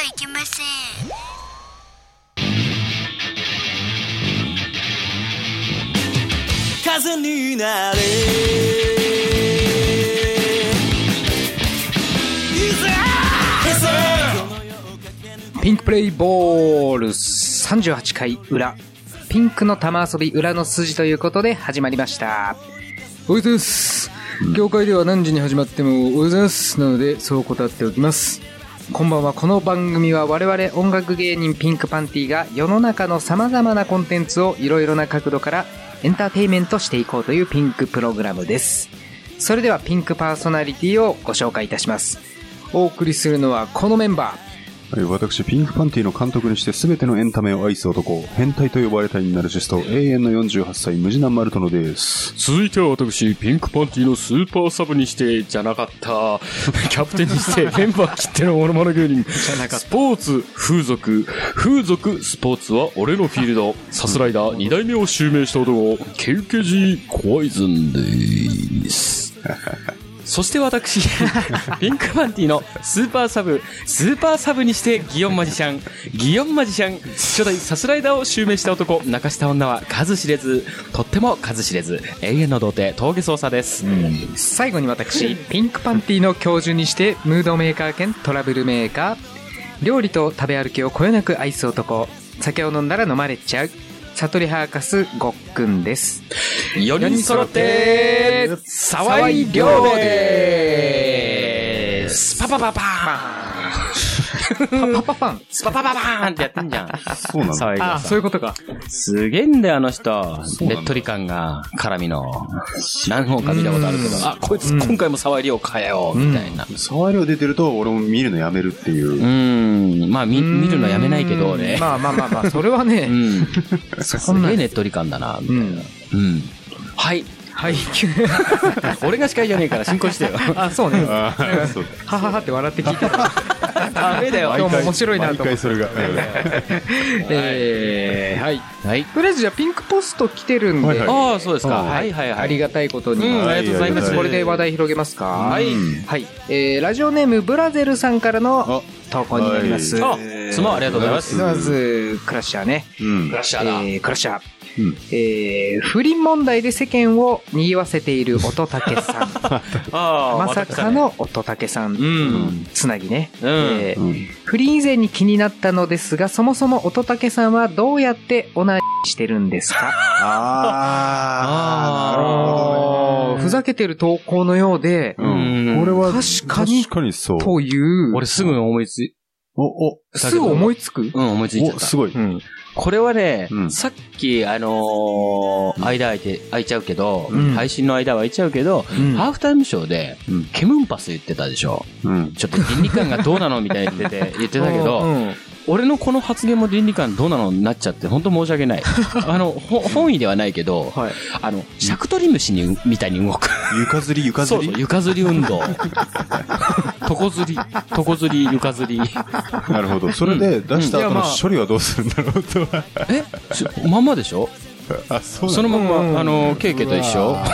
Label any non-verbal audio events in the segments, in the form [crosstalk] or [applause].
ゃいけません風になれピンクプレイボール38回裏。ピンクの玉遊び裏の筋ということで始まりました。おはようございます。業界では何時に始まってもおはようございます。なので、そう答っておきます。こんばんは。この番組は我々音楽芸人ピンクパンティが世の中の様々なコンテンツをいろいろな角度からエンターテイメントしていこうというピンクプログラムです。それではピンクパーソナリティをご紹介いたします。お送りするのはこのメンバー。はい私、ピンクパンティの監督にして全てのエンタメを愛す男、変態と呼ばれたいナルシスト、永遠の48歳、ムジナマルトノです。続いては私、ピンクパンティのスーパーサブにして、じゃなかった、[laughs] キャプテンにして、メンバーきってのモノマネ芸人。スポーツ、風俗、風俗、スポーツは俺のフィールド。サスライダー、二代目を襲名した男、ケウケジコイズンです。[laughs] そして私、[laughs] ピンクパンティのスーパーサブ、スーパーサブにしてギヨンマジシャン、ギヨンマジシャン、初代サスライダーを襲名した男、泣かした女は数知れず、とっても数知れず、永遠の童貞、峠捜査です。最後に私、ピンクパンティの教授にして、ムードメーカー兼トラブルメーカー、料理と食べ歩きをこよなく愛す男、酒を飲んだら飲まれちゃう、悟りハーカスごっくんです。4人揃って、沢井亮でーす。パパパパーンパパパン。スパパパパーンってやってんじゃん。そうなんだ。あ、そういうことか。すげえんだよ、あの人。うなんだねっとり感が、絡みの。何本か見たことあるけど、あ、こいつ今回も沢井亮かよ、みたいな。沢量出てると、俺も見るのやめるっていうう。ーん。まあ、見、見るのやめないけど、俺。まあまあまあまあ、それはうね、ん。[laughs] すげえねっとり感だな、みたいな。うん。はい。はい。俺が司会じゃねえから進行してよ。あ、そうね。はははって笑って聞いてた。ダメだよ。今日も面白いなと思って。それが。えー、はい。はい。とりあえずじゃあピンクポスト来てるんで、はいはいああ、そうですか。ははいいはいはい。ありがたいことに。うん、ありがとうございます。これで話題広げますかはい。はい。えー、ラジオネームブラゼルさんからの投稿になります。はあ、妻ありがとうございます。まず、クラッシャーね。うん。ラッシャえーだ。ー、クラッシャー。うんえー、不倫問題で世間を賑わせている乙武さん。[laughs] ああ、まさかの乙武さん。うん。つなぎね。うんえーうん。不倫以前に気になったのですが、そもそも乙武さんはどうやってオナニーしてるんですか？[laughs] ああ、なるほどね。ふざけてる投稿のようで、うん。これは、確かに確かにそう。という、俺すぐ思いつい、お、お、すぐ思いつく？うん、思いついちゃっお、た。すごい。うん。これはね、うん。さっき、あのー間空いて、空いちゃうけど、うん。配信の間は空いちゃうけど、うん。ハーフタイムショーで、うん。ケムンパス言ってたでしょ。うん。ちょっと倫理観がどうなのみたいに言ってて、[laughs] 言ってたけど、うん俺のこの発言も倫理観どうなのになっちゃって、本当申し訳ない。[laughs] あの、ほ本意ではないけど、はい。あの、シャクトリムシに、みたいに動く。床吊り、床そうそう、吊り。床吊り運動。[laughs] 床吊り、床吊り、床吊り。なるほど。それで出した後の処理はどうするんだろうとは。えしまんまでしょ？あ、そうそのまんま、あの、ケイケと一緒 [laughs]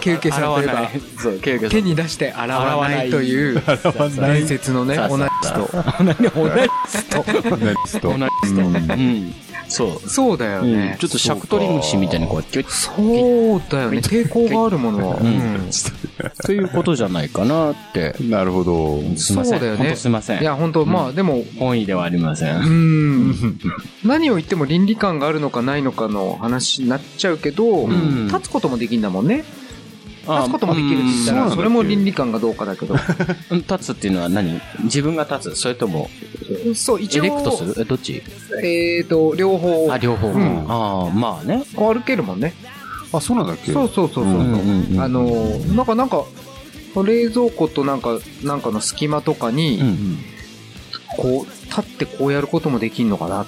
ケウケさんといえば。手に出して洗わないという、伝説のね、そうそうオナニスト。何オナニスト。ナリストオナニスト。うん。そう。そうだよね。ちょっとシャクトリムシみたいにこう、キュッそうだよね。抵抗があるものは。うん [laughs] いうことじゃないかなって。なるほど。すいません。そうだよねすいません。いや、本当まあ、でも、本意ではありませ。うんん。[laughs] 何を言っても倫理観があるのかないのかの話になっちゃうけど、ん立つこともできんだもんね。立つこともできるって言ったら、うんそれも倫理観がどうかだけど。うん立つっていうのは何？自分が立つ？それとも、そう、一応。エレクトする？え、どっち？えーと、両方あ、両方。んああ、まあね。歩けるもんね。あ、そうなんだっけ？そうそうそうそう。うんうんうんあの、なんか、なんか、冷蔵庫となんか、なんかの隙間とかうに、ん。こう、立ってこうやることもできんのかな。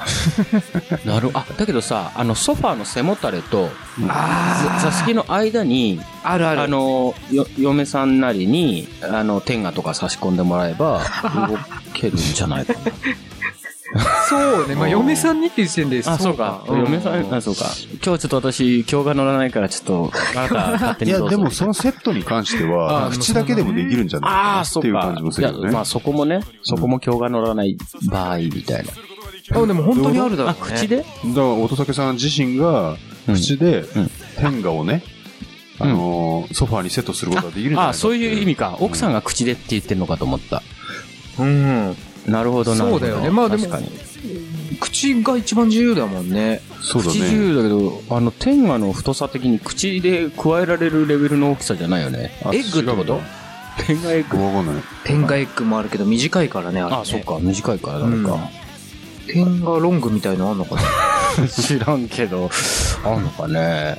[laughs] なるあ、だけどさ、あの、ソファーの背もたれと、あ座敷の間に、あるある。あの、よ、嫁さんなりに、あの、天下とか差し込んでもらえば、[laughs] 動けるんじゃないかな。そうね。まあ、嫁さんにっていう時点で。あ、そうか。嫁さん、あ、そうか。今日ちょっと私、今日が乗らないから、ちょっと、[laughs] あなた勝手いや、にどうぞ。でもそのセットに関しては、[laughs] あ口だけでもできるんじゃないかああ、なっそうかていう感じも。すいや、るよね。まあそこもね、そこも今日が乗らない場合みたいな。あ、でも本当にあるだろうあ、ね。口で？だから、乙武さん自身が、口でうん、天下をね、あのー、ソファーにセットすることができるんじゃないかあ、そういう意味か。か。奥さんが口でって言ってんのかと思った。うん。なるほど、なるほど。そうだよねまあでも確かに。口が一番自由だもんね。そうだ口自ね。由だけど、あの、天下の太さ的に口で加えられるレベルの大きさじゃないよね。あエッグってこと？天下エッグ。わかんない。天下エッグもあるけど短いからね、あれ、ね。あ、そうか。短いから誰か。天下ロングみたいのあんのかな？[laughs] 知らんけど、あんのかね。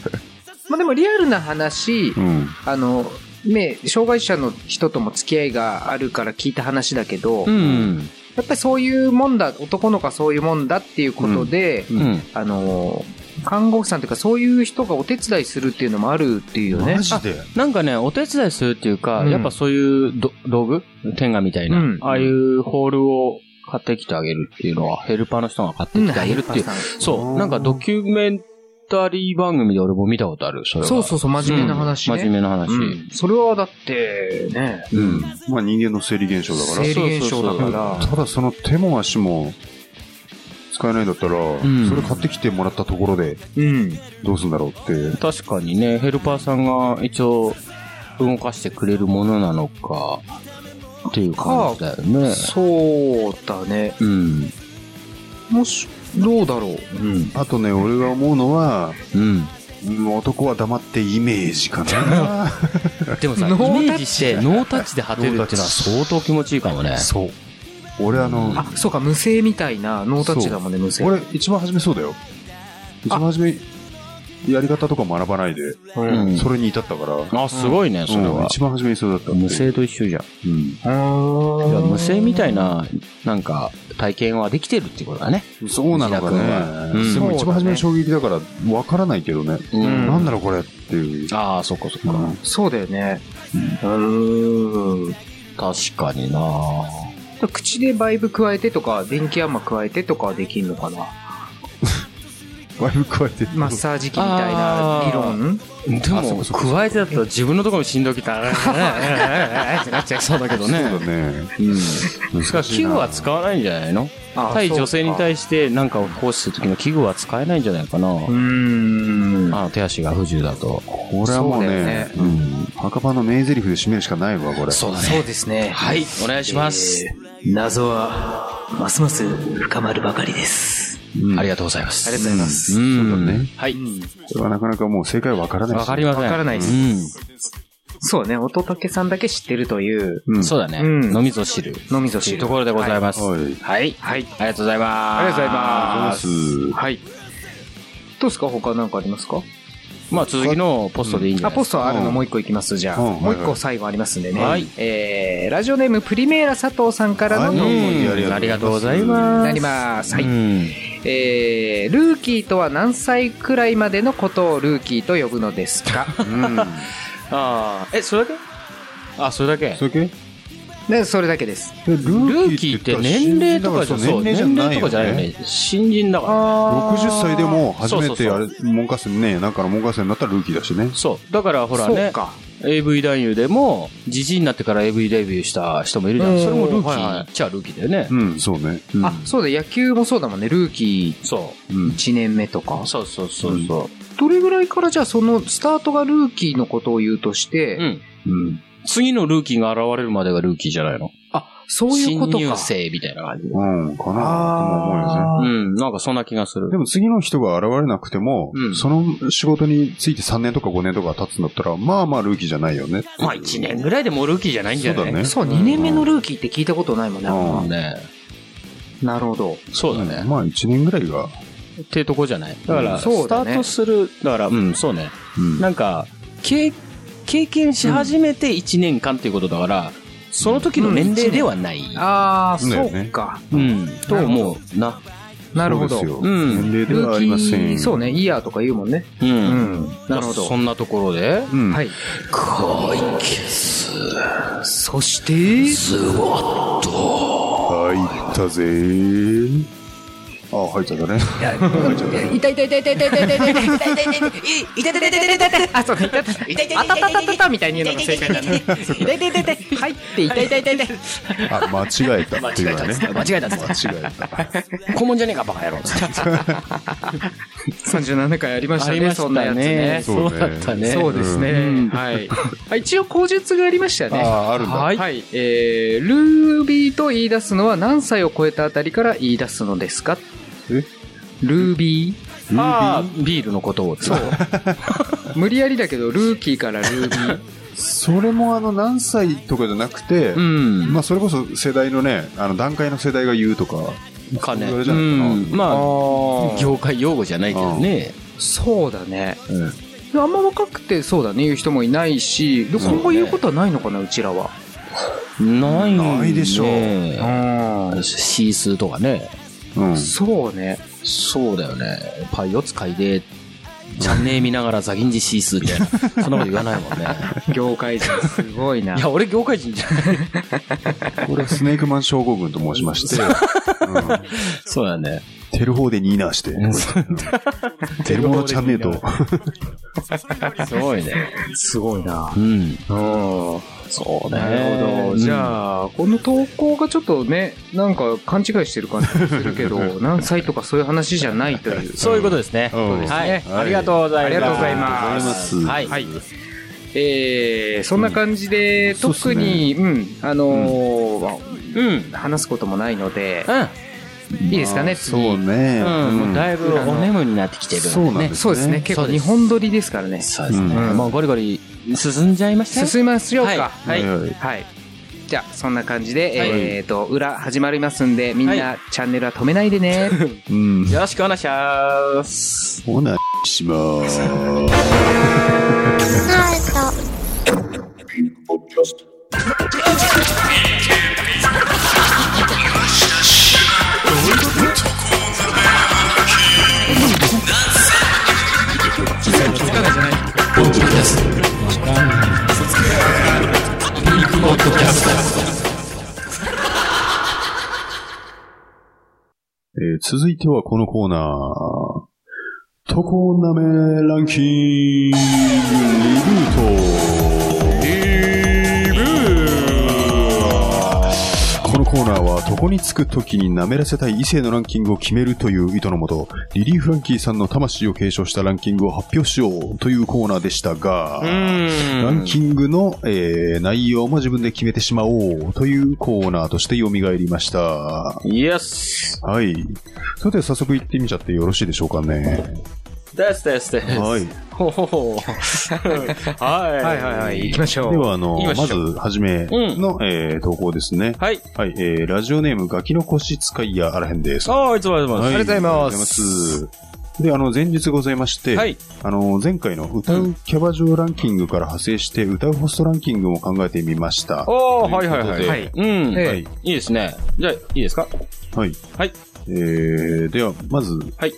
[laughs] まあでもリアルな話、うん。あの、ね、障害者の人とも付き合いがあるから聞いた話だけど、うん。やっぱりそういうもんだ、男の子はそういうもんだっていうことで、うん。あの、看護婦さんというかそういう人がお手伝いするっていうのもあるっていうよねマ。ジで？なんかね、お手伝いするっていうか、うんやっぱそういうど道具？天下みたいな、うんああいうホールを買ってきてあげるっていうのは、ヘルパーの人が買ってきてあげるっていう。そう。なんかドキュメンタリー番組で俺も見たことある。それはそうそうそう、真面目な話ね。真面目な話。うんそれはだって、ね、うん。まあ人間の生理現象だから。生理現象だから。ただその手も足も使えないんだったら、んそれ買ってきてもらったところでうん。どうすんだろうって。確かにね、ヘルパーさんが一応動かしてくれるものなのか、っていう感じだよね。そうだね。うん。もし、どうだろう。うん。あとね、俺が思うのは、うん。うん男は黙ってイメージかな。[laughs] でもさ、イノータッチメージしてノータッチで果てるっていうのは相当気持ちいいかもね。そう。俺あの、あ、そうか、無声みたいな、ノータッチだもんね、無声。俺一番初めそうだよ。一番初め、やり方とか学ばないで、うんそれに至ったから。あ、すごいね、それうんは。一番初めにそうだった無声と一緒じゃん。うん。いや無声みたいな、なんか、体験はできてるってことだね。そうなのかね。でも一番初めの衝撃だから、わからないけどね。うんなんだろうこれっていう。ああ、そっかそっか。うんそうだよね。うん。確かにな口でバイブ加えてとか、電気アンマ加えてとかはできんのかなワイブ加えて。マッサージ機みたいな理論？でも加えてだったら自分のところもしんどきたら、ってなっちゃいそうだけどね。そうだね。うん。難しいな。器具は使わないんじゃないの？あ対女性に。対して何かを行使するときの器具は使えないんじゃないかな。うーん。あ手足が不自由だと。これはもうねね、うん。墓場の名台詞で締めるしかないわ、これ。そうだそうですね。はい、お願いします。えー謎は、ますます深まるばかりです。うんありがとうございます。ありがとうございます。うん。そうだねはい。これはなかなかもう正解わからないしわかりません。わからないですうん。そうね、乙武さんだけ知ってるという、うんそうだね。うん飲みぞ知る。飲みぞ知るというところでございます。はいはい。はい。ありがとうございます。ありがとうございます。はい。どうですか？他何かありますか？まあ続きのポストでいいんじゃあ、ないですか。ポストあるのもう一個いきます、じゃあ。うんもう一はいはい個最後ありますんでね。はいえー、ラジオネームプリメーラ佐藤さんからのありがとうございます。なります。はい。うんえー、ルーキーとは何歳くらいまでのことをルーキーと呼ぶのですか？[laughs] うん。ああ、え、それだけ？あ、それだけ？それ系で、それだけです。ルルーキーって年齢とかじゃ、年齢とかじゃないよね。新人だか60歳でも初めてあれ、文科生ね、なんかの文科生になったらルーキーだしねら。。そう。だからほらね、そうか。AV 男優でも、じじいになってから AV デビューした人もいるじゃん。うんそれもルーキはいはいーっちゃルーキーだよね。うん、そうね。うんあ、そうだ、野球もそうだもんね。ルーキそうんー1年目とかう。。そうそうそうそどれぐらいからじゃあそのスタートがルーキーのことを言うとして、う。うん。うん。次のルーキーが現れるまでがルーキーじゃないの？あ、そういうことか。新入生みたいな感じで。うん、かなとも思うよね。うん、なんかそんな気がするで。も次の人が現れなくても、うんその仕事について3年とか5年とか経つんだったら、まあまあルーキーじゃないよね。まあ1年ぐらいでもうルーキーじゃないんじゃない？そうだねそう、2年目のルーキーって聞いたことないもんね。うんねなるほど。そうだね。まあ1年ぐらいが。っていうとこじゃない？だから、そうだねスタートする、だから、うん、そうね。うんなんか、経、経験し始めて1年間っていうことだから、その時の年齢ではない。ああ、そうか。うん、と思うな。なるほど。そうん年齢ではありません。そうね、イヤーとか言うもんね。うん。うん。なるほど。そんなところで、うん。はい。解決。そして、は入ったぜあ、入っちゃったね。入っちゃった。痛い痛い痛い痛い痛い痛い痛い痛い痛い痛い痛い痛い痛い痛い痛い痛い痛い痛いあ、そうね、痛い痛い痛い痛いあたたたたたみたいに言うのが正解だね。痛い痛い痛い痛い入って痛い痛い痛い痛い。あ、間違えたっていうのはね。間違えたっつって間違えた。顧問じゃねえか、バカ野郎。37回ありましたね、そんなやつね。そそううだったね。そうですね。はい。あ一応口述がありましたね。ああ、あるんだ。はい。はい。えー、ルービーと言い出すのは何歳を超えたあたりから言い出すのですかえ？ルービーあービールのことを。そう。[laughs] 無理やりだけど、ルーキーからルービー。それもあの、何歳とかじゃなくて、うん。まあ、それこそ世代のね、あの、段階の世代が言うとか、かね。それじゃないかなうんまあ、あ業界用語じゃないけどね。そうだね。うんあんま若くてそうだね、言う人もいないし、で今後言うことはないのかな、うちらは。ないねないでしょううん。シースーとかね。うん。そうね。そうだよね。パイを使いで、チャンネル見ながらザギンジシースーみたいな。[laughs] そんなこと言わないもんね。業界人すごいな。いや、俺業界人じゃない。これはスネークマン症候群と申しまして、う [laughs] んそうだね。テル法でニーナーして、テルモのチャンネルと、すごいね。すごいな。うん。うん。そうね。なるほど。じゃあ、この投稿がちょっとね、なんか勘違いしてる感じがするけど、[laughs] 何歳とかそういう話じゃないという。[laughs] そういうことですね。うんはい。はいありがとうございます。ありがとうございますはい。はい。えー、そんな感じで、特に、うん、あのーうん。話すこともないので、うん。いいですかね、次。そうね。うん。もうだいぶお眠になってきてるそうなんですそうですね、結構日本撮りですからね。そうですね。うんもうゴリゴリ進んじゃいましたよ。進みましょうか。ははいい。はいはい。じゃあ、そんな感じで、はいえっと、裏始まりますんで、みんはなチャンネルは止めないでね。うん。[laughs] よろしくお願いします。おなしまーす。[laughs] えー続いてはこのコーナー。トコナメランキングリブートコーナーは床につく時に舐めらせたい異性のランキングを決めるという意図のもと、リリー・フランキーさんの魂を継承したランキングを発表しようというコーナーでしたが、ランキングの、えー内容も自分で決めてしまおうというコーナーとして蘇りました。イエスはい。それでは早速行ってみちゃってよろしいでしょうかね。ですですです。はい。ほほほ。はい。はいはいはい、行きましょう。では、あの、まず、はじめの、えー投稿ですね。はい。はい。えーラジオネーム、ガキの腰使いやあらへんです。ああ、いつもありがとうございますありがとうございます。で、あの、前日ございまして、はいあの、前回の歌うキャバ嬢ランキングから派生して、歌うホストランキングも考えてみました。おー、とはいはいはい。はいうん。ええはい。いいですね。じゃあ、いいですか？はい。はい。えー、では、まず、はい。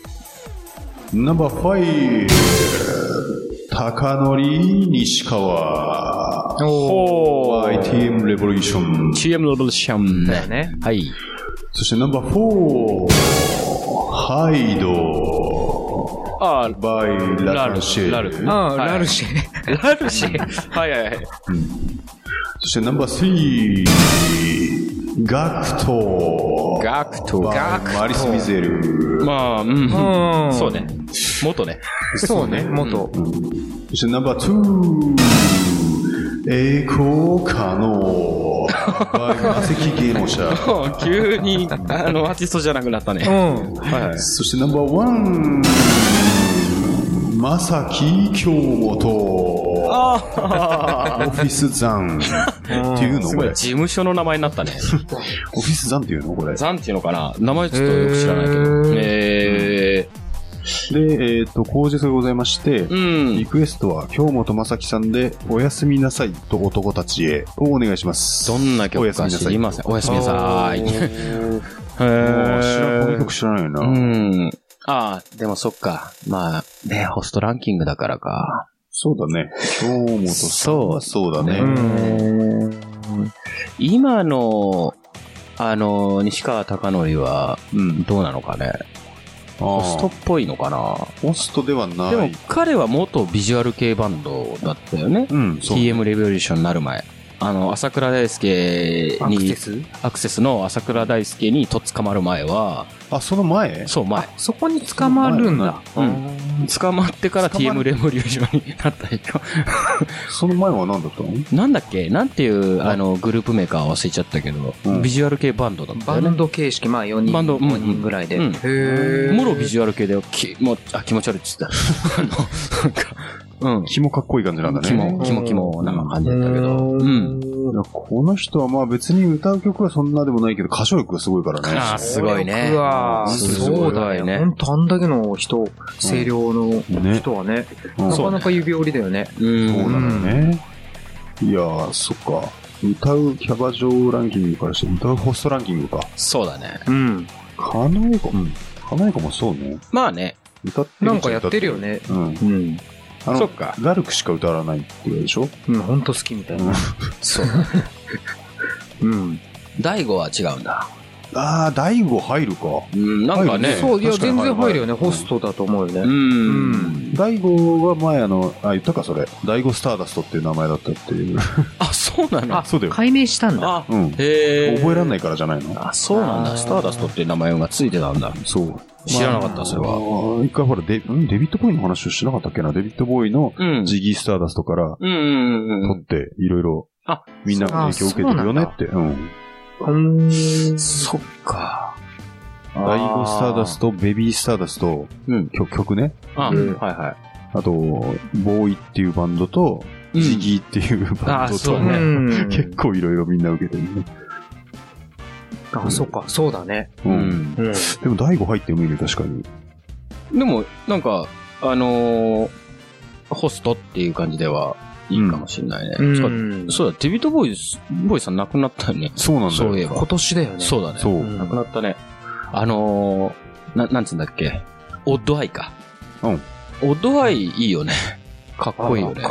Number Five、貴教西川、おー。 by TM Revolution。TM Revolution。だよね。はい。そして Number Four、ハイド、あー、 by ラルシェ。ラルああ、はいラルシェ。ラルシェ。はいはいはい。そして Number Three、ガクト。ガクト。マリス・ミゼル。まあ、うん。うんそうね。元ね。そうね、元。そして Number Two、英孝狩野。by マセキ芸能社。[laughs] 急に、あの、アーティストじゃなくなったね。うん。はいはい。そして Number One、政樹京本。あ [laughs] オフィス残っていうのこれ。事務所の名前になったね。オフィス残っていうのこれ。ザンっていうのかな？名前ちょっとよく知らないけど。えで、えっ、と、口実がございまして、ー、うん。リクエストは京本正樹さんで、おやすみなさいと男たちへをお願いします。どんな曲か知りません。おやすみなさい。[laughs] へもう知らんこの曲知らないな。うん。ああ、でもそっか。まあ、ね、ホストランキングだからか。そうだね。京本さんはそうだね。うん今のあの、西川貴教は、うん。どうなのかね？あホストっーぽいのかな？ホストではない。でも、彼は元ビジュアル系バンドだったよね。うん、そう。TM レボリューションになる前。あの、朝倉大輔アクセに、ス？アクセスの朝倉大輔にとっ捕まる前は、あ、その前？そう、前。そこに捕まるんだ。うん。捕まってから TM レボリューションになった人。[laughs] その前は何だったの？なんだっけ？なんていう、あの、グループメーカー忘れちゃったけど、うんビジュアル系バンドだった。バンド形式、まあ4人、バンドうん5人ぐらいで。うんへーもろビジュアル系で、き、もう、あ、気持ち悪いっつった。[laughs] あの、なんか、うん。気もかっこいい感じなんだね。キモ、キモキモな感じだったけど。うん。いやこの人はまあ別に歌う曲はそんなでもないけど、歌唱力がすごいからね。あーすごいねうわーすごいそうだね。ほんとあんだけの人、声量のね人はね、うんなかなか指折りだよね。うん。そうなのよね。いやー、そっか。歌うキャバ嬢ランキングからして、歌うホストランキングか。そうだね。うん。かなえか、うん。かなえかもそうね。まあね。歌ってるなんかやってるよ。ね。うん。うん。あのそっか、ガルクしか歌わないって言うでしょ？うん、ほんと好きみたいな。そう。[laughs] うん。大悟は違うんだ。あー、大悟入るか。うん、なんかね。そう、いや、確かに全然入るよね。はいホストだと思うよね。う。うん大悟は前あの、あ、言ったかそれ。大悟スターダストっていう名前だったっていう。あ、そうなの？あ、そうだよ解明したんだ。あ、うん。へえ。覚えらんないからじゃないの？あ、そうなんだ。スターダストっていう名前がついてたんだ。そう。知らなかった、それは。は。一回ほらデ、んデビッド・ボーイの話をしなかったっけな？デビッド・ボーイのうん。ジギー・スターダストからうん撮って、いろいろあ、みんなが影響を受けてるよねって。うん。うん。そっか。大悟・スターダスト、ベビー・スターダスト、うん。曲曲ね。あ、うんはいはあと、ボーイっていうバンドと、い。ジギーっていうバンドと、ねうん [laughs] 結構いろいろみんな受けてるね。あ、そっか、そうだね。う。うんん。うん。でも大悟入ってもいいね、確かに。でも、なんか、あのー、ホストっていう感じではいいかもしれないね。うんそうそうだ、デビッド・ボーイズ、ボーイさん亡くなったよね。そうなんだよ。そういえば。今年だよね。そうだね。そう。うん亡くなったね。あのー、な、なんつうんだっけ？オッドアイか。うん。オッドアイいいよね。かっこいいよね。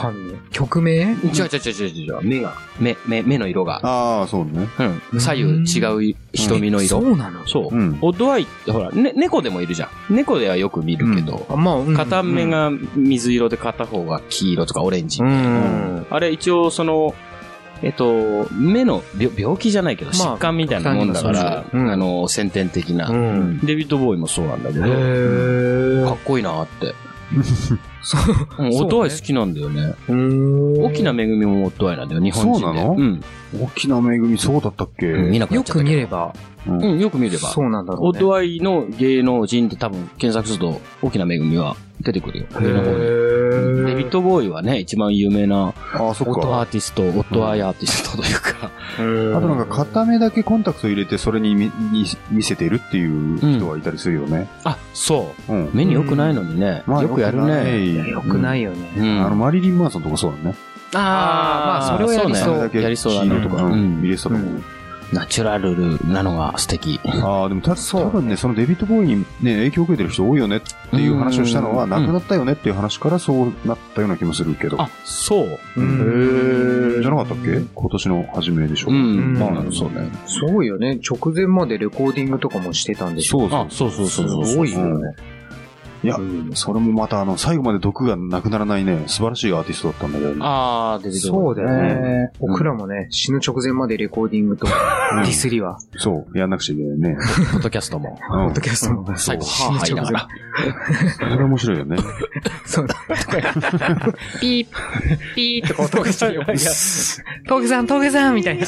曲名？違う違う違う違う。目が。目、目、目の色が。ああ、そうね。うん。左右違う瞳の色。そうなのそう。うん。オッドアイってほら、ね、猫でもいるじゃん。猫ではよく見るけど、あまあ、うん片目、が水色で片方が黄色とかオレンジ。あれ一応その、えっと、目の病病気じゃないけど、まあ疾患みたいなもんだから、うんあの、先天的な、うんデビッド・ボーイもそうなんだけど、へかっこいいなって。[laughs] そう。オッドアイ好きなんだよね。大大きな恵みもオッドアイなんだよ、日本人で。そうなの？うん。大きな恵み、そうだったっけ？うん見なくなよくっちゃったけど見れば、うんうん、よく見れば。そうなんだろうね。オッドアイの芸能人って多分検索すると大きな恵みは出てくるよ。上の方に。デビッド・ボーイはね、一番有名なああ、そっオッドアか。ーティスト、オッドアイアーティストというか、ドあとなんか片目だけコンタクト入れてそれに見せてるっていう人はいたりするよね。あ、そう。うん。目に良くないのにね、まあよくやるね。よよくないよね。うんあの、マリリン・マンソンとかそうだね。あまあそれはやりそうだけやりそうだね。とか、ううんん見れてたと思う。ナチュラルなのが素敵。ああ、でもた多分ね、そのデビッド・ボーイにね、影響を受けてる人多いよねっていう話をしたのは、うん亡くなったよねっていう話からそうなったような気もするけど。あ、そう。うんじゃなかったっけ？今年の初めでしょ。うん。まあうん、そうね。そうよね。直前までレコーディングとかもしてたんでしょ。そうそうあ、そうそうそうそう。すごいよね。いやうんそれもまたあの、最後まで毒がなくならないね、素晴らしいアーティストだったんだけどね。あー、出てくる。そうだよね。うん僕らもね、死ぬ直前までレコーディングとディスりは、そう、やんなくちゃいけないね。ポッドキャストも。うんポッドキャストも最後、死ぬ直前ながら。これ面白いよね。そうだ。ピー、ピーってこう峠さんよ。峠さん、峠さんみたいな。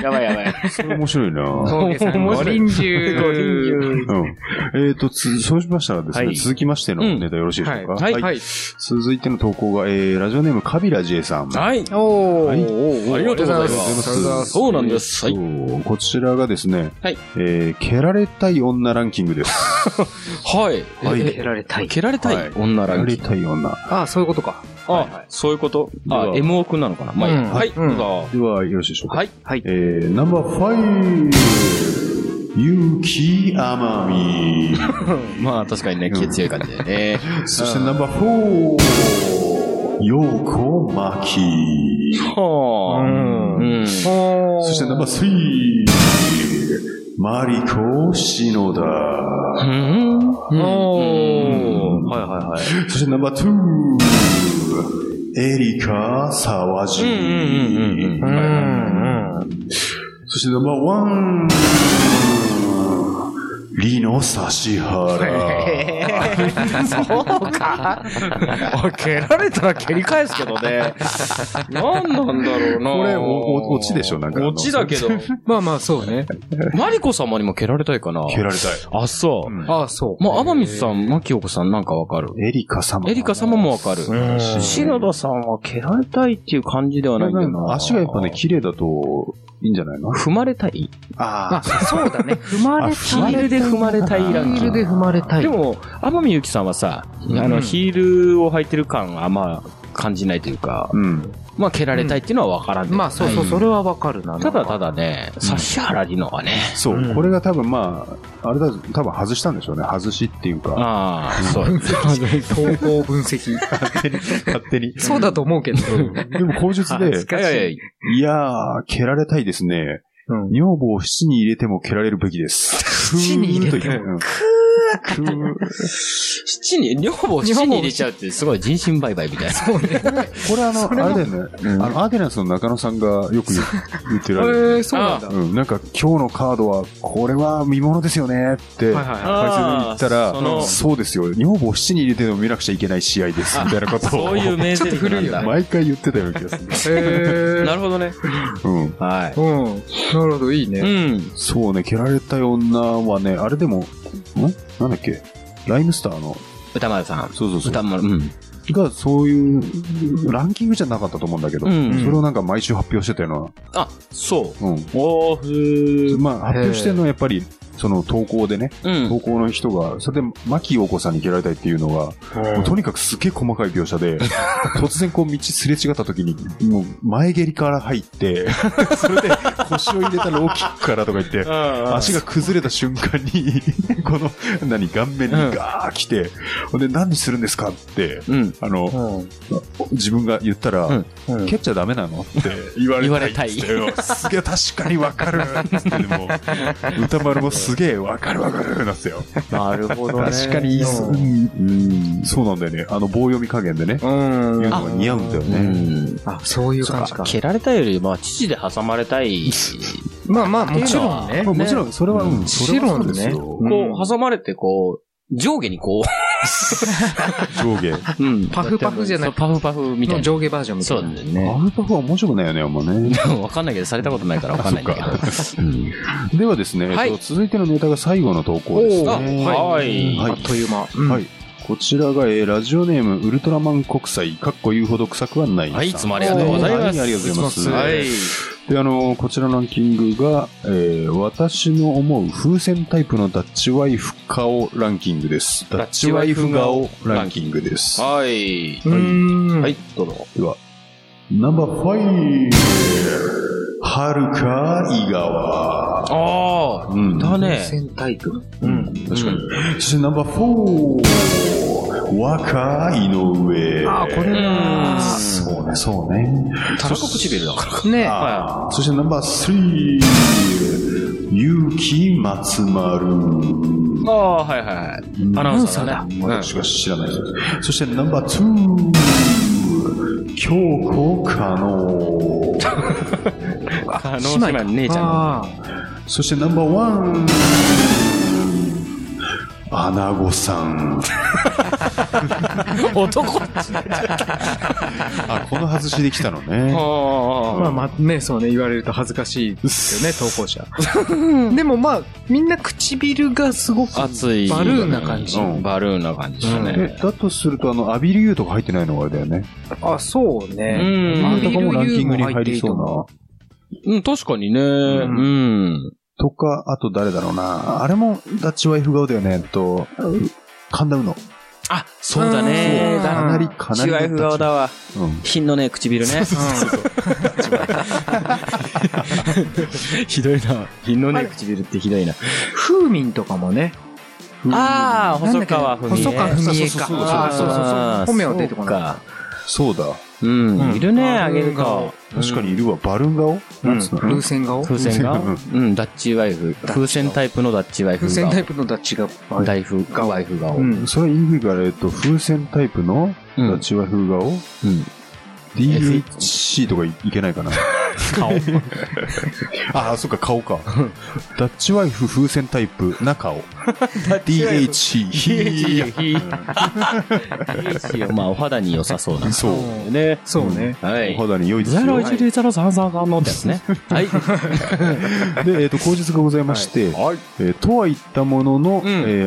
やばいやばい。それ面白いな峠さん、五輪中。五輪うん。えっ、と、つ、そうしましたらですね、はい続きましてのネタよろしいでしょうか、はいはい。はい。続いての投稿が、えー、ラジオネーム、カビラジエさん。はい。おはいー。ありがとうございますありがとうございますそうなんです。はい。こちらがですね、はいえー、蹴られたい女ランキングです。[laughs] はい。はいえ蹴られたい。蹴られたい？はい女ランキング。たい女。ああ、そういうことか。あ、そういうこと？あ M くんなのかな？まあいいや。うんはい。うんどうぞでは、よろしいでしょうか。はい。はい。えー、ナンバーファイブ、雪甘み。[laughs] まあ確かにね、気強い感じでね。[laughs] そしてナンバーフォー、ヨーコマキ。はあ。うんそしてナンバー3、マリコ・シノダ。うん。おーはいはいはい。そしてナンバー2、エリカ・サワジ。うんうんうんうんうんうん。そしてナンバーワン、リノ・サシハラ。そうか。蹴られたら蹴り返すけどね。なんなんだろうなこれ、お、お、落ちでしょなんか。落ちだけど。[laughs] まあまあ、そうね。マリコ様にも蹴られたいかな蹴られたい。あ、そう。うんああ、そう。まあ、天水さん、牧陽子さんなんかわかる？エリカ様。エリカ様もわかる。うん篠田さんは蹴られたいっていう感じではないんだよな。足がやっぱね、綺麗だと、いいんじゃないの？踏まれたいあ、あそうだね。踏まれたい。ヒールで踏まれたいランキング。ヒールで踏まれたい。でも、天海祐希さんはさ、あの、ヒールを履いてる感はあんま感じないというか、うん。まあ、蹴られたいっていうのはわからんでもまあ、そうそう、それはわかるな。ただただね、指原里乃はね、そう、うんこれが多分まあ、あれだ、多分外したんでしょうね。外しっていうか。ああ、そう。投稿分析。勝手に。そうだと思うけど。でも口述で、いやいやいいやー、蹴られたいですね。うん。女房を七に入れても蹴られるべきです。七に入れてふー七に、女房を七に入れちゃうってすごい人身売買みたいな。そうね。これあの、あれだよね。うんあの、アーデナンスの中野さんがよく言ってえられる。ー、そうなんだ。うん、なんか今日のカードは、これは見物ですよねって、はいはい解説に言ったらそうですよ。女房を七に入れても見なくちゃいけない試合です。みたいなことを。そういう名セリフなんだ。[laughs] 毎回言ってたような気がする。へなるほどね。うん。はうん。なるほど、いいい。ね。うん。そうね、蹴られたい女はね、あれでも、んなんだっけ？ライムスターの、歌丸さん。そうそうそう。歌丸、うん。が、そういう、ランキングじゃなかったと思うんだけど、うんそれをなんか毎週発表してたよあ、そう。うな。うん。おー、ふまあ、発表してるのはやっぱり、その投稿でね、うん。投稿の人が、それで、牧陽子さんに蹴られたいっていうのが、もうとにかくすげえ細かい描写で、[laughs] 突然こう道すれ違った時に、もう前蹴りから入って、[laughs] それで腰を入れたローキックからとか言って、足が崩れた瞬間に、[laughs] この、何、顔面にガー来て、ほんで何するんですかって、うん。あの、自分が言ったら、うん。蹴っちゃダメなの？って言われたい言われたいすげえ確かにわかる。っつってでも、歌丸もすげえわかるわかるなんですよ。なるほどね。確かにいいっす、ううんそうなんだよね。あの棒読み加減でね、うん。言うのが似合うんだようね。ん。あ、そういう感じか。蹴られたいより、まあ、父で挟まれたい。まあまあ、もちろんね。まあもちろん、それは、ねうん、それはそうですよ。もこう、挟まれて、こう、上下にこ [laughs] 上下。う、うん。パフパフじゃなくてそうパフパフみたいな。の上下バージョンみたそいうな。だよね。アウトフは面白くないよね、あんまね。[laughs] わかんないけど、されたことないからわかんないけど。うんではですね、はいえっと続いてのネタが最後の投稿ですね。おーはいはいあっという間。うんはい。こちらが、えーラジオネーム、ウルトラマン国際、かっこ言うほど臭くはないさん。はい、いつもありがとうございます。はいありがとうございます。はい。で、あの、こちらのランキングが、えー、私の思う風船タイプのダッチワイフ顔ランキングです。ダッチワイフ顔ランキングです。はい。はい、どうぞ。では、ナンバー5、はるか伊川。ああ、うん、だね。風船タイプ。うん、確かに。そしてナンバー4、若いの上。あ、これは。そうね、そうね。高唇だからね。はい。そしてナンバースリ3、結城松丸。ああ、はいはいはい。アナウンサーね。私は知らない。うん、そしてナンバー2、京子可能。[laughs] 可能姉妹姉ちゃん。そしてナンバーワン、アナゴさん。[laughs] 男 [laughs] あ、この外しできたのね。あ。まああまあね、そうね、言われると恥ずかしいですよね、[laughs] 投稿者。でもまあ、みんな唇がすごくあ。熱い。バルーンな感じ。うんバルーンな感じですえね。だとすると、あの、アビリューとか入ってないのがあれだよね。あ、そううね。ん。あんたかもランキングに入りそうな。うん、確かにね。うん。とか、あと誰だろうな。あれもダッチワイフ顔だよね。えっと、神田うの。あ、そうだね。うんだかなり、かなり。シワイフ顔だわ。うん。品のね、唇ね。ひどいな。品のね、唇ってひどいな。風民とかもね。ああ、細川文江。細川文江か。そうそうそうそうあーそうそうそう。本名は出てこない。か。そうだ。うん。いるね、うんあげると。確かにいるわ。バルーン顔？なんつうの？風船顔？風船がうんうん、ダッチワイフ。風船タイプのダッチワイフ風が。船タイプのダッチが。大風がワイフ顔。ううん。ん。それは言いにくいから、えっと、風船タイプのうんダッチワイフ顔 ?DHC とかいいけないかな顔。[laughs] ああ、そっか、顔か。ダッチワイフ風船タイプな顔。DHC。まあ、お肌に良さそうな。そう。ね。そうね。はい。お肌に良いですよ。010333のですね。はい。で、えっ、と、口実がございまして、はい。えーとは言ったものの、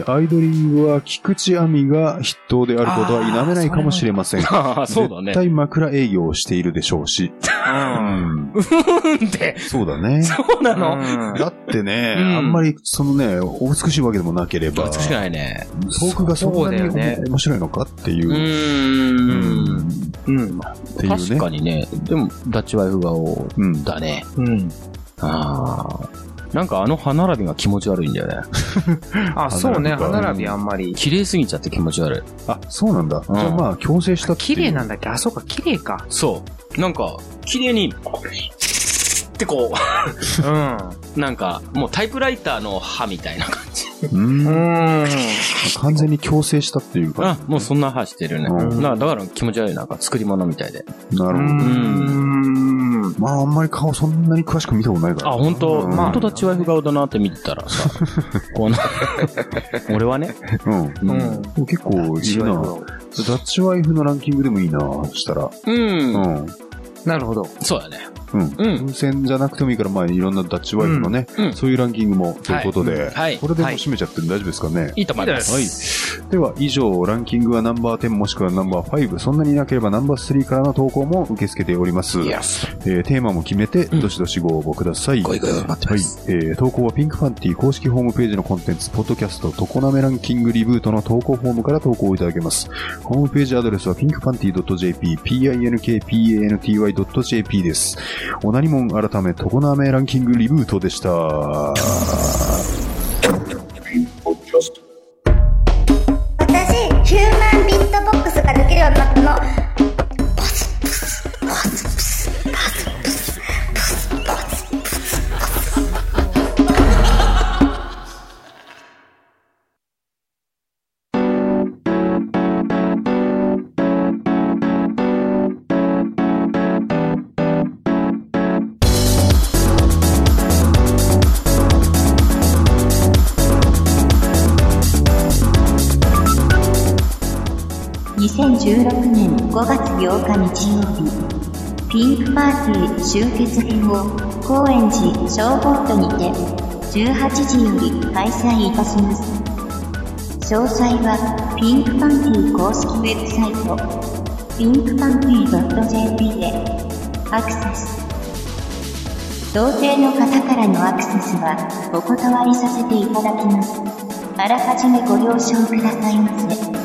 アイドリングは菊池亜美が筆頭であることは否めないかもしれません。ああ、そうだね絶。対枕営業をしているでしょうし。うん。って、そうだね。そうなの？うんだってね、うんあんまり、そのね、お美しいわけでもなければ、美しくないね。トークがそんなにそうだよね面白いのかっていうう、ーん。うん。っていうね。確かにね。でも、ダッチワイフ顔うん。だね。うん。ああ。なんかあの歯並びが気持ち悪いんだよね。[laughs] あ、そうね。歯並びあんまり。綺麗すぎちゃって気持ち悪い。あ、そうなんだ。うんじゃあまあ、強制したっていう綺麗なんだっけ？あ、そうか、綺麗か。そう。なんか、綺麗に、ってこうん。う、なんか、もうタイプライターの歯みたいな感じ。うん。うん。完全に強制したっていうか。あ、もうそんな歯してるね。うんだからだから気持ち悪い。なんか作り物みたいで。なるほど。うん。まあ、あんまり顔そんなに詳しく見たことないから。あ、本当？うん本当ダッチワイフ顔だなって見てたらさ、[laughs] 俺はね、うん。ううん。結構いいな。ダッチワイフのランキングでもいいな、そしたら。うんうん。なるほど。そうだね。うん。うん。風船じゃなくてもいいから、まあ、いろんなダッチワイフのね、うんそういうランキングも、ということで、はいこれでもう締めちゃって大丈夫ですかね？いいと思います。はい。では、以上、ランキングはナンバー10もしくはナンバー5、そんなになければナンバー3からの投稿も受け付けております。えーテーマも決めて、んどしどしご応募ください。ご意見待ってますはい。えー投稿はピンクファンティ公式ホームページのコンテンツ、ポッドキャスト、トコナメランキングリブートの投稿フォームから投稿いただけます。ホームページアドレスは pinkpanty.jp、pinkpanty.jp です。おなりもん改め、トコナメランキングリブートでした。5月8日日曜日。ピンクパーティー終結編を高円寺小ボートにて18時より開催いたします。詳細はピンクパンティー公式ウェブサイトピンクパンティー .jp でアクセス。同性の方からのアクセスはお断りさせていただきます。あらかじめご了承くださいませ。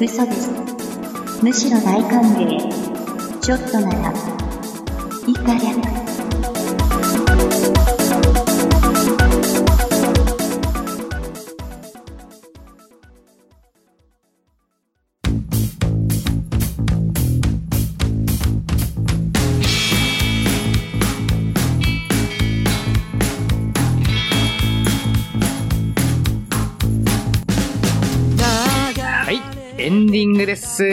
嘘です。むしろ大歓迎。ちょっとなら、以下略。ディングです。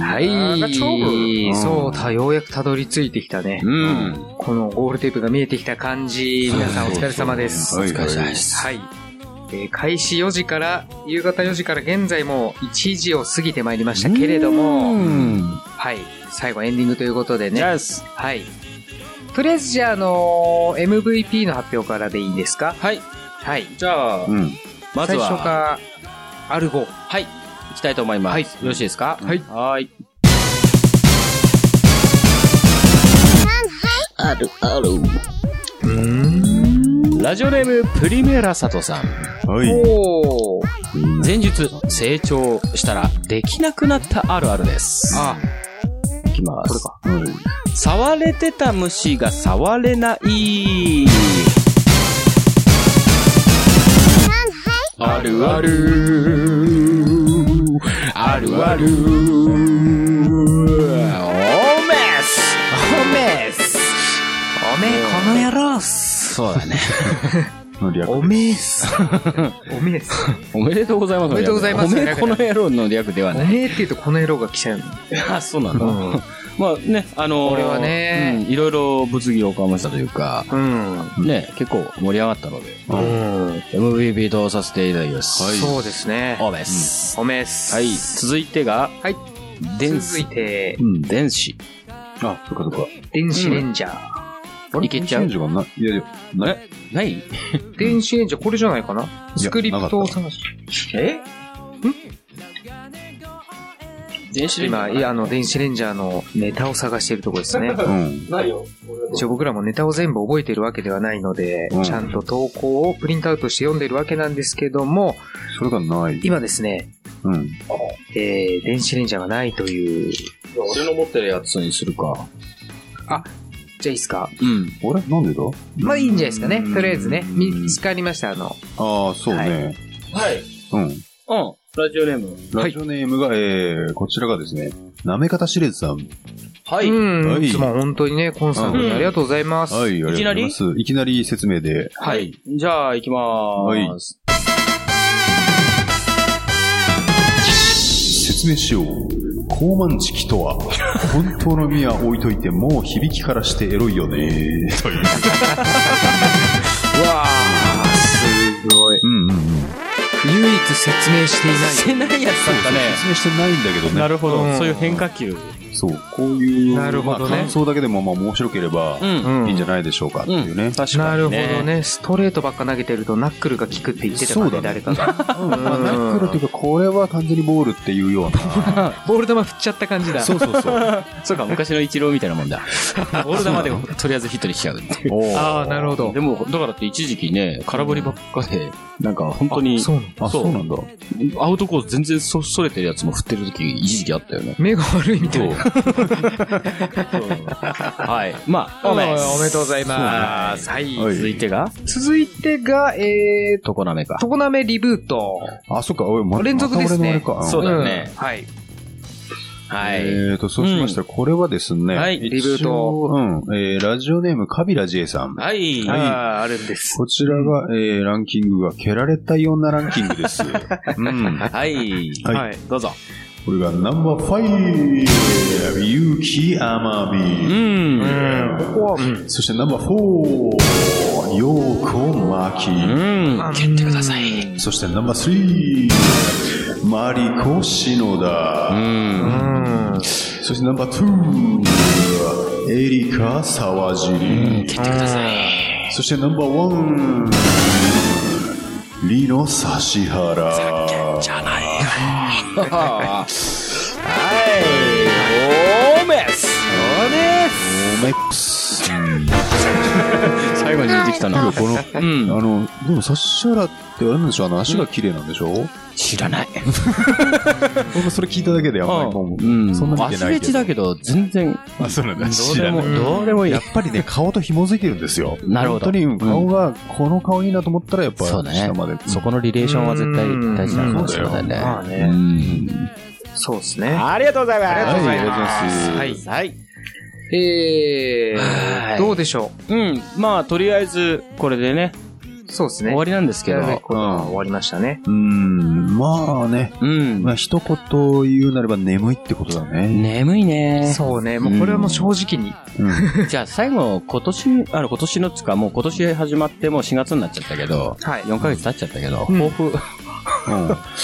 はい。そう、た、ようやくたどり着いてきたね。うん。このゴールテープが見えてきた感じ、皆さんお疲れ様です。はいお疲れ様です。はい。えー開始4時から、夕方4時から現在も1時を過ぎてまいりましたけれどうも、ん。はい。最後エンディングということでね。はい。とりあえずじゃあ、あのー MVP の発表からでいいですか？はい。はい。じゃあう、ん。まず最は、初か、アルゴ。はい。行きたいと思います。はいよろしいですか？はいはい。あるある。うーん。ラジオネーム、プリメラサトさん。はい。おー。前述、成長したらできなくなったあるあるです。あ、いきます。これか。はい触れてた虫が触れない。あるある。あるある。おメスおめえっす。おめえこの野郎っす。そうだね。[laughs] の略おめえっす。おめえっす。おめでとうございます。おめでとうございますおめえこの野郎の略ではおない。めえって言うとこの野郎が来ちゃうの。[laughs] あ、そうなんだ。うんまあね、あのーこれはねうんいろいろ物議をかましたというか、うん。ね、結構盛り上がったので、うん。MVP とさせていただきます。はいそうですね。おメス。おめす。はい、続いてが、はい。電続いてう、ん、電子。あ、そっかそっか。電子レンジャー。いけちゃう電子レンジがない。いやいや、ない。ない？[laughs] 電子レンジャー、これじゃないかな？スクリプトを探し。え？電子今、いや、あの、電子レンジャーのネタを探しているところですね。[laughs] うん。一応僕らもネタを全部覚えているわけではないので、うんちゃんと投稿をプリントアウトして読んでいるわけなんですけども、それがない。今ですね、うん。えー、電子レンジャーがないという、俺の持ってるやつにするか。じゃあいいですか？うん。あれ？なんでだ？まあいいんじゃないですかね。とりあえずね、うん見つかりました、あの、ああ、そうね。はい。うん。うん。ラジオネーム。ラジオネームが、えー、こちらがですね、なめかたしれずさん。はうん、はいいつも本当にね、コンスタントにありがとうございます。はい、ありがとうございます。いきなり？説明で。はい。じゃあ、行きまーす。説明しよう。高慢チキとは、[laughs] 本当の意味は置いといて、もう響きからしてエロいよね。という。[laughs] 唯一説明していない。[laughs] してないやつだったね。説明してないんだけどね。なるほどう。んそういう変化球。そう、こういう、なるほどねまあ、感想だけでもまあ面白ければ、ん。うんいいんじゃないでしょうかっていうね。確かに。なるほど。ね。ストレートばっか投げてるとナックルが効くって言ってたからね、そうだね誰かが。[laughs] うんまあ、ナックルというか、これは完全にボールっていうような。ボール球振っちゃった感じだ。そうそうそう。[laughs] そうか、昔のイチローみたいなもんだ。[laughs] ボール球でとりあえずヒットにしちゃうっていう。ああ、なるほど。でも、だからって一時期ね、空振りばっかで、なんか本当に、そうなのあ、そうなんだ。アウトコース全然そ、それてるやつも振ってる時一時期あったよね。目が悪いみたいな。[laughs] はい。まあ、おおめめでとうございます。はい。はい続いてが、続いてが、えー、とこなめか。常滑リブート。あ、そっか、おい、ま連続ですねま。そうだよねんはい。はい。えーと、そうしましたら、これはですね、はいリブートうん、えー、ラジオネーム、カビラ J さん。はい。ああ、あるんです。こちらが、えー、ランキングが、蹴られたい女ランキングです。[laughs] うん。はい。はいどうぞ。これがナンバーファイブ、勇気アマビう。ここは、うん。そしてナンバーフォー、ヨーコマキ。うん。蹴ってください。そしてナンバースリー、マリコ篠う田。ん。うん。そしてナンバーツー、エリカ沢尻。蹴ってください。そしてナンバーワン、リノ指原。じゃないはい。おめすオメックス。[laughs] 最後に出てきたな。この、うん。あの、でも、サッシャラってあれなんでしょうあの、足が綺麗なんでしょう？知らない。僕もそれ聞いただけで、あんまりもう、うん。そんな見てアスレないけど。チだけど、全然、あ、そうなんだ。どうでも、どうでもいいやっ。ぱりね、顔と紐づいてるんですよ。なるほど本当に、うん顔が、この顔いいなと思ったら、やっぱ、そうだね下まで。。そこのリレーションは絶対大事なのかもしれないね。まあねうんそうですね。ありがとうございます。ありがとうございますはいはい。はい。えはいー、どうでしょう？ん。まあ、とりあえず、これでね、うそうですね。終わりなんですけど終わりましたね。うーん、まあね。うんまあ、。一言言うなれば眠いってことだね。眠いね。そうね。もうこれはもう正直に。うん。[laughs] じゃあ最後、今年、あの、今年のつか、もう今年始まってもう4月になっちゃったけど、はい4ヶ月経っちゃったけど、うん抱負、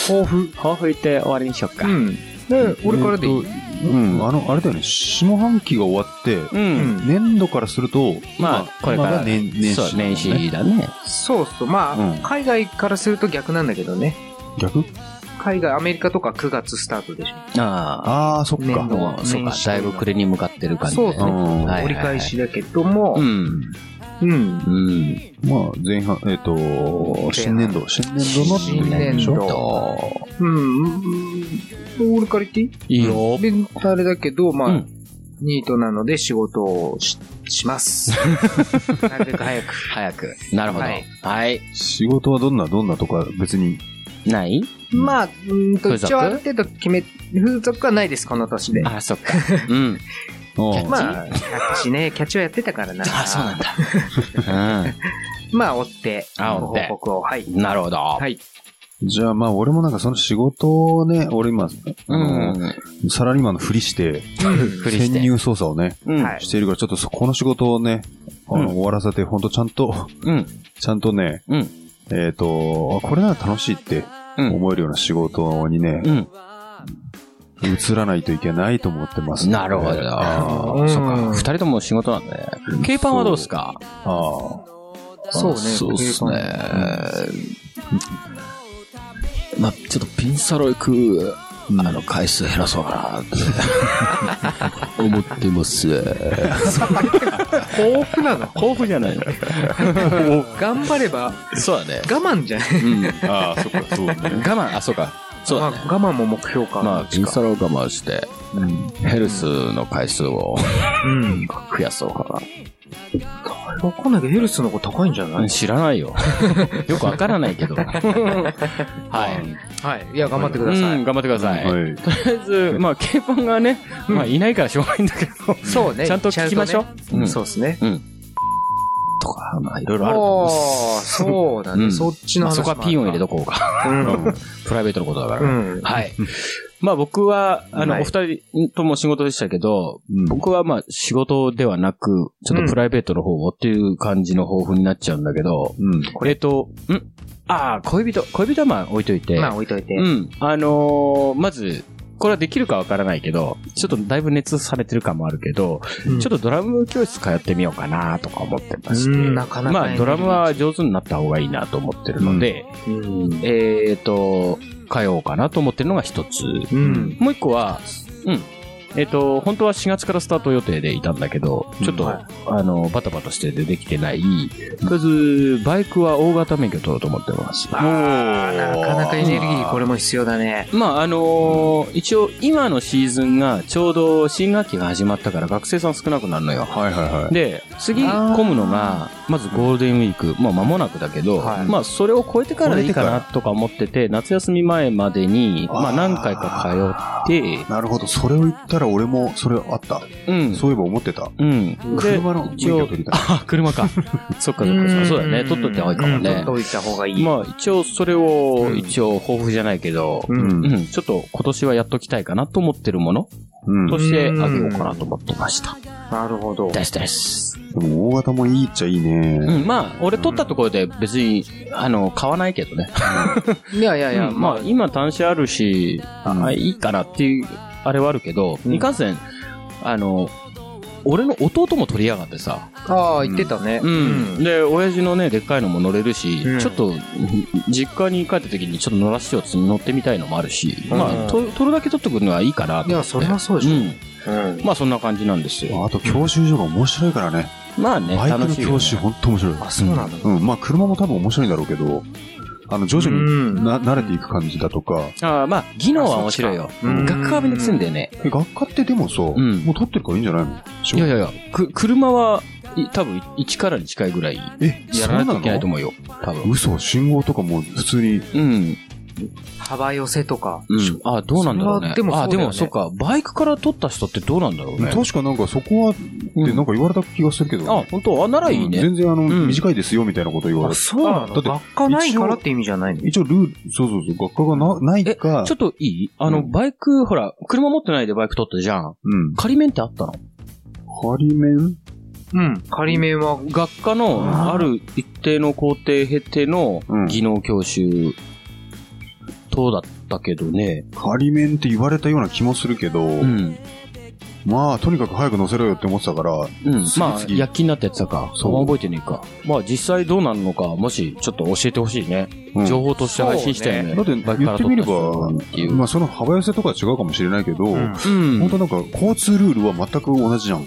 抱負。抱負言って終わりにしよっか。うん。で、俺からでいい？うん。あの、あれだよね、下半期が終わって、う。うんん。年度からすると、まあ、これから、年、年始そう、だもんね年始だね。そうそう。まうんあ、海外からすると逆なんだけどね。逆？海外、アメリカとか9月スタートでしょ。あああ、そっ年度か。あ。そうか年、始だいぶ暮れに向かってる感じだよね。そうそううんはい折り返しだけどもう、ん。うん。うん。まあ、前半、えっ、と、新年度、新年度の新年度うん。うん俺から言っていいいいよ。で、あれだけど、まあ、うんニートなので仕事をしします。[laughs] なるべく早く。早く。なるほど。ははいい。仕事はどんな、どんなとか別に、ない？まあ、うーんと、一応ある程度決め、風俗はないです、この年で。あ、そっか。うん。[laughs] うんまあ、私ね、キャッチはやってたからな。あ、そうなんだ。[laughs] まあ、追って、ごあ追って報告を。はい。うん。なるほど。はい。じゃあまあ俺もなんかその仕事をね、俺今、あうの、ん。サラリーマンのふりして、潜入捜査をね、しているから、ちょっとそこの仕事をね、あの、うん終わらせて、ほんとちゃんと、うん。ちゃんとね、うん。えっ、と、あこれなら楽しいってうん。思えるような仕事にね、うん。移らないといけないと思ってます、なるほど。あうんそっか。二人とも仕事なんだね。ケイパンはどうですか？あ。そうね。そうっすね。まあ、ちょっとピンサロ行く、あの、回数減らそうかなって [laughs] 思ってます。豊富なの。豊富じゃないの [laughs] 頑張れば、そうだね。我慢じゃないうん。ああ、そっか、そうね。我慢、あ、そうか。そうだね。まあ、我慢も目標か。まあ、ピンサロを我慢して、ヘルスの回数をうん。増やそうかわかんないけど、ヘルスの方が高いんじゃなな。い？知らないよ。[laughs] よくわからないけど。[laughs] はい。はい。いや、頑張ってください。うん、頑張ってください。はい。とりあえず、まあ、ケイパンがね、まあ、いないからしょうがないんだけど、そうね。ちゃんと聞きましょうねうんそうですね。とか、まあ、いろいろあるああ、そうだね。うんそっちの話まあそこはピンを入れとこうか。うん。プライベートのことだから。うん。はい。まあ僕は、あの、はいお二人とも仕事でしたけど、うん僕はまあ仕事ではなく、ちょっとプライベートの方をっていう感じの抱負になっちゃうんだけど、うん。これと、ん？ああ、恋人、恋人はまあ置いといて、まあ、置いといて。うん。あのーまず、これはできるかわからないけど、ちょっとだいぶ熱されてる感もあるけど、うんちょっとドラム教室通ってみようかなとか思ってまして。うんなかなかまあ、ドラムは上手になった方がいいなと思ってるので、うん。えっ、と、通おうかなと思ってるのが一つ。うん。もう一個は、うん。えっ、と、本当は4月からスタート予定でいたんだけど、ちょっと、はあの、バタバタしててできてない。とりあえず、バイクは大型免許取ろうと思ってます。ああ、なかなかエネルギーこれも必要だね。まあ、あのー一応、今のシーズンがちょうど新学期が始まったから学生さん少なくなるのよ。はいはいはい。で、次混むのが、まずゴールデンウィーク、まあ間もなくだけど、はいまあそれを超えてからでいいかなとか思ってて、夏休み前までに、まあ何回か通って、なるほど。それを言ったら俺も、それあった。うん。そういえば思ってた。うん。で車の免一応許取りたい。あ、車か。そっかそっかそっか。そうだね。取っといた方がいいかも取っね。といた方がいい。まあ一応それを、うん一応抱負じゃないけど、う。うんん。うん、ちょっと今年はやっときたいかなと思ってるものうん。としてあげようかなと思ってました。なるほど。ですです。でも大型もいいっちゃいいね。うん、まあ、俺取ったところで別に、あの、買わないけどね。いやいやいや、うんまあ、今端子あるし、うんあいいかなっていう、あれはあるけど、うんいかんせん、あの、俺の弟も取りやがってさ。ああ、言ってたね。うん。で、親父のね、でっかいのも乗れるし、うんちょっと、実家に帰った時にちょっと乗らせてよって乗ってみたいのもあるし、うんまあ、と取るだけ取ってくるのはいいかなと。いやそれはそうでしょうん。うん。まあ、そんな感じなんですよ。あと教習所が面白いからね。まあね、バイクの教習ほんと面白い。あ、そうなのうん。まあ車も多分面白いんだろうけど、あの、徐々うんにな慣れていく感じだとか。ああまあ、技能は面白いよ。うん学科はめんどくせえんだよね。え学科ってでもさ、んもう取ってるからいいんじゃないの？いやいやいや、く、車は、い多分1からに近いぐらいえ、やらないといけないとう思うよ。多分。嘘、信号とかも普通に、うん。幅寄せとか。うん。あ、どうなんだろうね。でもねあ、でもそっか。バイクから取った人ってどうなんだろうね。確かなんかそこは、ってなんか言われた気がするけど、あ、本当？あ、ならいいね。全然あの、ん短いですよみたいなこと言わあ、れて。そうなの？だって学科ないからって意味じゃないの？一応ルール、そうそうそう、学科がなないえ、か、ちょっといい？あの、うんバイク、ほら、車持ってないでバイク取ったじゃん。うん。仮免ってあったの？仮免うん。仮面は、学科の、ある一定の工程経てのうん技能教習、等だったけどね。仮免って言われたような気もするけど、うん。まあ、とにかく早く乗せろよって思ってたから、うん。次まあ、々躍起になったやつだか。そうあんま覚えてねえか。まあ、実際どうなるのか、もし、ちょっと教えてほしいね。うん情報として配信したよね。だってバイクから言ってみれ取ったば人っていう。まあその幅寄せとかは違うかもしれないけど、うんうん。本当なんか交通ルールは全く同じじゃん。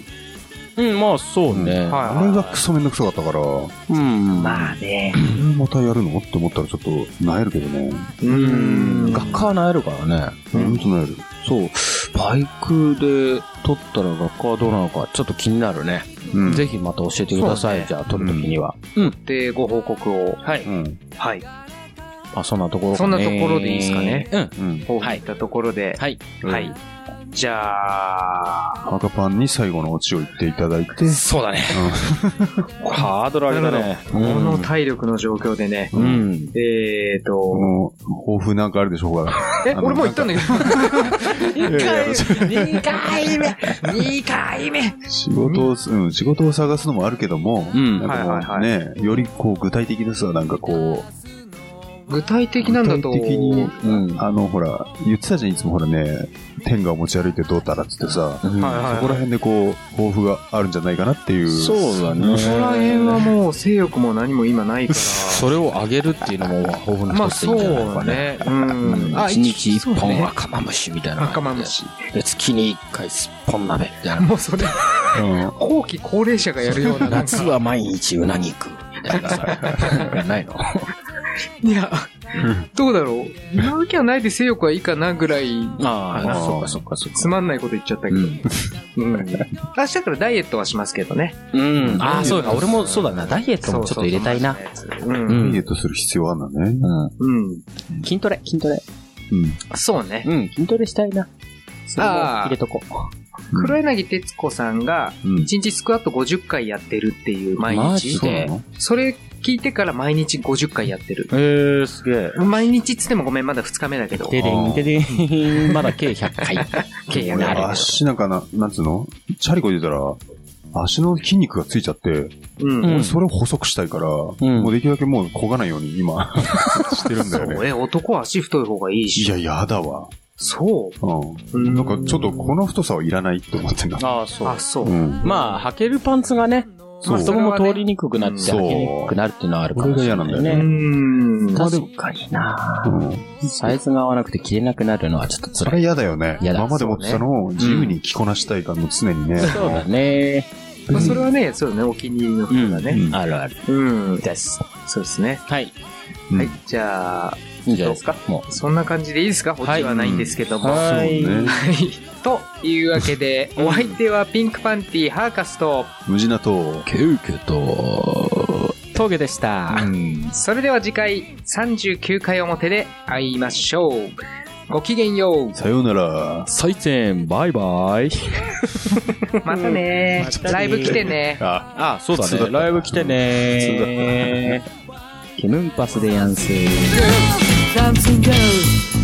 うん、まあ、そうね。うんはいあれがクソめんどくさかったから、こうん。まあね。れまたやるの？って思ったらちょっと、なえるけどね。ううん。ん。学科はなえるからね。ほんとなえる。そう。バイクで取ったら学科はどうなのか、ちょっと気になるね。うん。ぜひまた教えてください。ねじゃあ、取るときには。うん。で、ご報告を。はい。うん。はい。あ、そんなところかそんなところでいいですかね。うん。うん。こういったところで。はい。はい。じゃあ、赤パンに最後のオチを言っていただいて、そうだね。ハードル上げたね。この体力の状況でね。うん。えーと、もう、抱負なんかあるでしょうかえ、俺もう言ったんだけど。2回目 !2 回目 !2 回目仕事をす、うん、仕事を探すのもあるけども、うんなんかもうはいはいね、よりこう具体的なさ、なんかこ具体的う、なんだと。具体的に、うん。あの、ほら、言ってたじゃん、いつもほらね、天下を持ち歩いてどうたらっつってさ、はいはいそこら辺でこう、抱負があるんじゃないかなっていう。そうだね。そこら辺はもう性欲も何も今ないから。それを上げるっていうのも、抱負のまあ一つでいいんじゃないかね。そうね。うん。あ、一日一本赤マムシみたいな。赤マムシ。で、月に一回すっぽん鍋みたいな。もうそれ、うん。後期高齢者がやるような。夏は毎日うなぎ食うみたいなさ。[laughs] ないのいや、どうだろう。今時はないで性欲はいいかなぐらい、ああそっかそっかそっか。つまんないこと言っちゃったけど。うん。うん。明日からダイエットはしますけどね。うん。ああ、そうか。俺もそうだな。ダイエットもちょっと入れたいな。う。うんんダイエットする必要あるんだね。うん。うん。筋トレ、筋トレ。うん。そうね。うん、筋トレしたいな。それもあー入れとこう。黒柳徹子さんが、うん1日スクワット50回やってるっていう毎マ日ジ。でそれ聞いてから毎日50回やってる。えー、すげえ。毎日っつってもごめん、まだ2日目だけど。ででん、ででん。まだ計100回。[laughs] 計100なるほど足なんかな、なんつうの？チャリコで言ったら、足の筋肉がついちゃって、うん。うん俺それを細くしたいから、もうできるだけもう焦がないように今、[laughs] してるんだよね。そうえ、男は足太い方がいいし。いや、やだわ。そう。うん。うんなんかちょっとこの太さはいらないって思ってんだ。ああ、そうあ、。そう。うん。まあ、履けるパンツがね、そう太もも通りにくくなってそう履きにくくなるっていうのはあるかもしれないこれがうね。ん。確かになうん。サイズが合わなくて着れなくなるのはちょっとそれ辛い。嫌だよね。嫌だ今まで持ってたのを自由に着こなしたいから、もう常にね。そうだね。まあ、それはね、そうね、お気に入りの服だね。うんあるある。うん。です。そうですね。はい。うんはい。じゃあ、いいんじゃないですか？もそんな感じでいいですか？オチはないんですけども。ははい。いそうね。というわけで、[laughs] お相手はピンクパンティハーカスと、無地なと、う。ケウケと、峠でした。それでは次回39回表で会いましょう。ごきげんよさようなら。再戦、バイバイ。[laughs] う。またねまたねライブ来てね。あ、あ、そうだねライブ来てね。キムンパスでやんす。comes and goes.